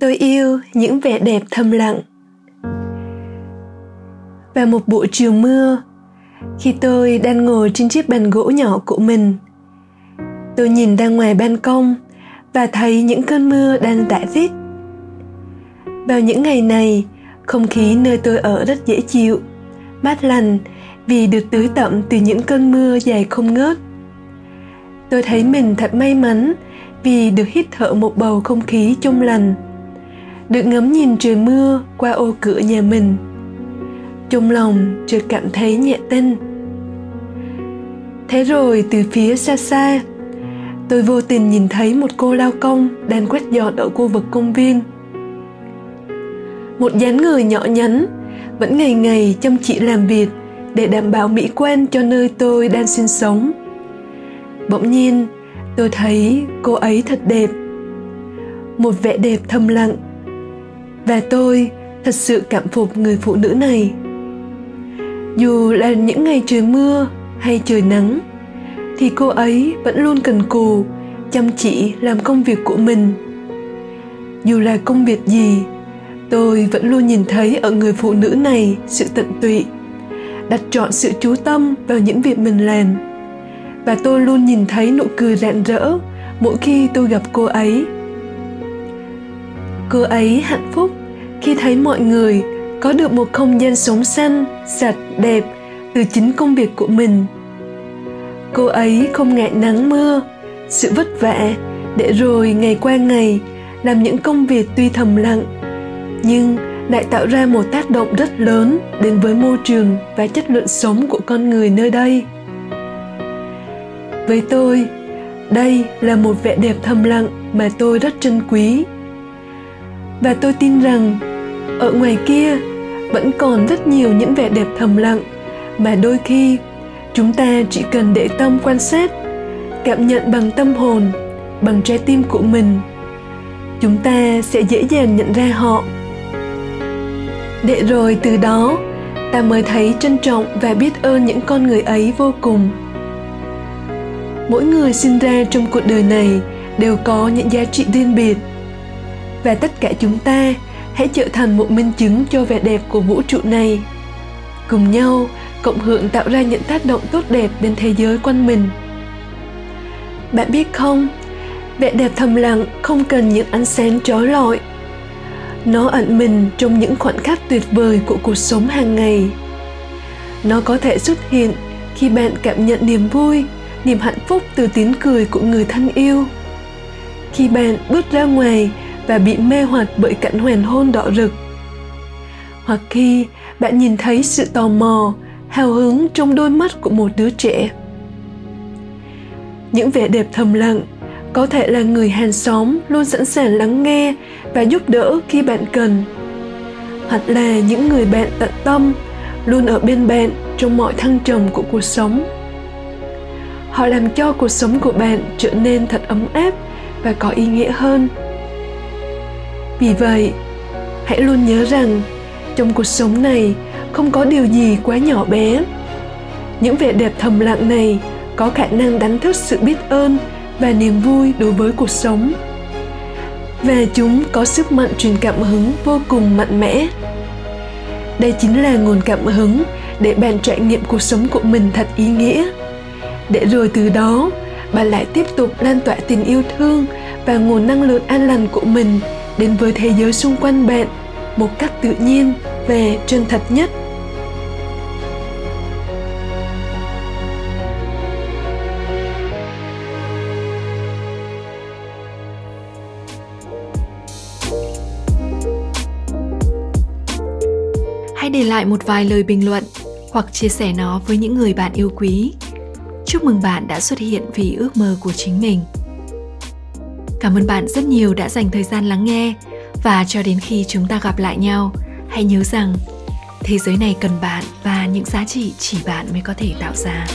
Tôi yêu những vẻ đẹp thầm lặng. Vào một buổi chiều mưa, khi tôi đang ngồi trên chiếc bàn gỗ nhỏ của mình, tôi nhìn ra ngoài ban công và thấy những cơn mưa đang rã rít. Vào những ngày này, không khí nơi tôi ở rất dễ chịu, mát lành vì được tưới tẩm từ những cơn mưa dài không ngớt. Tôi thấy mình thật may mắn vì được hít thở một bầu không khí trong lành được ngắm nhìn trời mưa qua ô cửa nhà mình. Trong lòng chợt cảm thấy nhẹ tinh thế rồi từ phía xa xa, tôi vô tình nhìn thấy một cô lao công đang quét dọn ở khu vực công viên. Một dáng người nhỏ nhắn vẫn ngày ngày chăm chỉ làm việc để đảm bảo mỹ quan cho nơi tôi đang sinh sống. Bỗng nhiên, tôi thấy cô ấy thật đẹp. Một vẻ đẹp thầm lặng và tôi thật sự cảm phục người phụ nữ này. Dù là những ngày trời mưa hay trời nắng, thì cô ấy vẫn luôn cần cù, chăm chỉ làm công việc của mình. Dù là công việc gì, tôi vẫn luôn nhìn thấy ở người phụ nữ này sự tận tụy, đặt trọn sự chú tâm vào những việc mình làm. Và tôi luôn nhìn thấy nụ cười rạng rỡ mỗi khi tôi gặp cô ấy. Cô ấy hạnh phúc khi thấy mọi người, có được một không gian sống xanh, sạch, đẹp từ chính công việc của mình. Cô ấy không ngại nắng mưa, sự vất vả để rồi ngày qua ngày làm những công việc tuy thầm lặng, nhưng lại tạo ra một tác động rất lớn đến với môi trường và chất lượng sống của con người nơi đây. Với tôi, đây là một vẻ đẹp thầm lặng mà tôi rất trân quý. Và tôi tin rằng ở ngoài kia, vẫn còn rất nhiều những vẻ đẹp thầm lặng, mà đôi khi, chúng ta chỉ cần để tâm quan sát, cảm nhận bằng tâm hồn, bằng trái tim của mình, chúng ta sẽ dễ dàng nhận ra họ. Để rồi từ đó, ta mới thấy trân trọng và biết ơn những con người ấy vô cùng. Mỗi người sinh ra trong cuộc đời này đều có những giá trị riêng biệt, và tất cả chúng ta hãy trở thành một minh chứng cho vẻ đẹp của vũ trụ này. Cùng nhau, cộng hưởng tạo ra những tác động tốt đẹp đến thế giới quanh mình. Bạn biết không? Vẻ đẹp thầm lặng không cần những ánh sáng trói lọi. Nó ẩn mình trong những khoảnh khắc tuyệt vời của cuộc sống hàng ngày. Nó có thể xuất hiện khi bạn cảm nhận niềm vui, niềm hạnh phúc từ tiếng cười của người thân yêu. Khi bạn bước ra ngoài và bị mê hoặc bởi cảnh hoàng hôn đỏ rực. Hoặc khi bạn nhìn thấy sự tò mò, hào hứng trong đôi mắt của một đứa trẻ. Những vẻ đẹp thầm lặng có thể là người hàng xóm luôn sẵn sàng lắng nghe và giúp đỡ khi bạn cần. Hoặc là những người bạn tận tâm luôn ở bên bạn trong mọi thăng trầm của cuộc sống. Họ làm cho cuộc sống của bạn trở nên thật ấm áp và có ý nghĩa hơn vì vậy, hãy luôn nhớ rằng trong cuộc sống này không có điều gì quá nhỏ bé. Những vẻ đẹp thầm lặng này có khả năng đánh thức sự biết ơn và niềm vui đối với cuộc sống. Và chúng có sức mạnh truyền cảm hứng vô cùng mạnh mẽ. Đây chính là nguồn cảm hứng để bạn trải nghiệm cuộc sống của mình thật ý nghĩa. Để rồi từ đó, bạn lại tiếp tục lan tỏa tình yêu thương và nguồn năng lượng an lành của mình đến với thế giới xung quanh bạn một cách tự nhiên và chân thật nhất. Hãy để lại một vài lời bình luận hoặc chia sẻ nó với những người bạn yêu quý. Chúc mừng bạn đã xuất hiện vì ước mơ của chính mình. Cảm ơn bạn rất nhiều đã dành thời gian lắng nghe. Và cho đến khi chúng ta gặp lại nhau, hãy nhớ rằng thế giới này cần bạn và những giá trị chỉ bạn mới có thể tạo ra.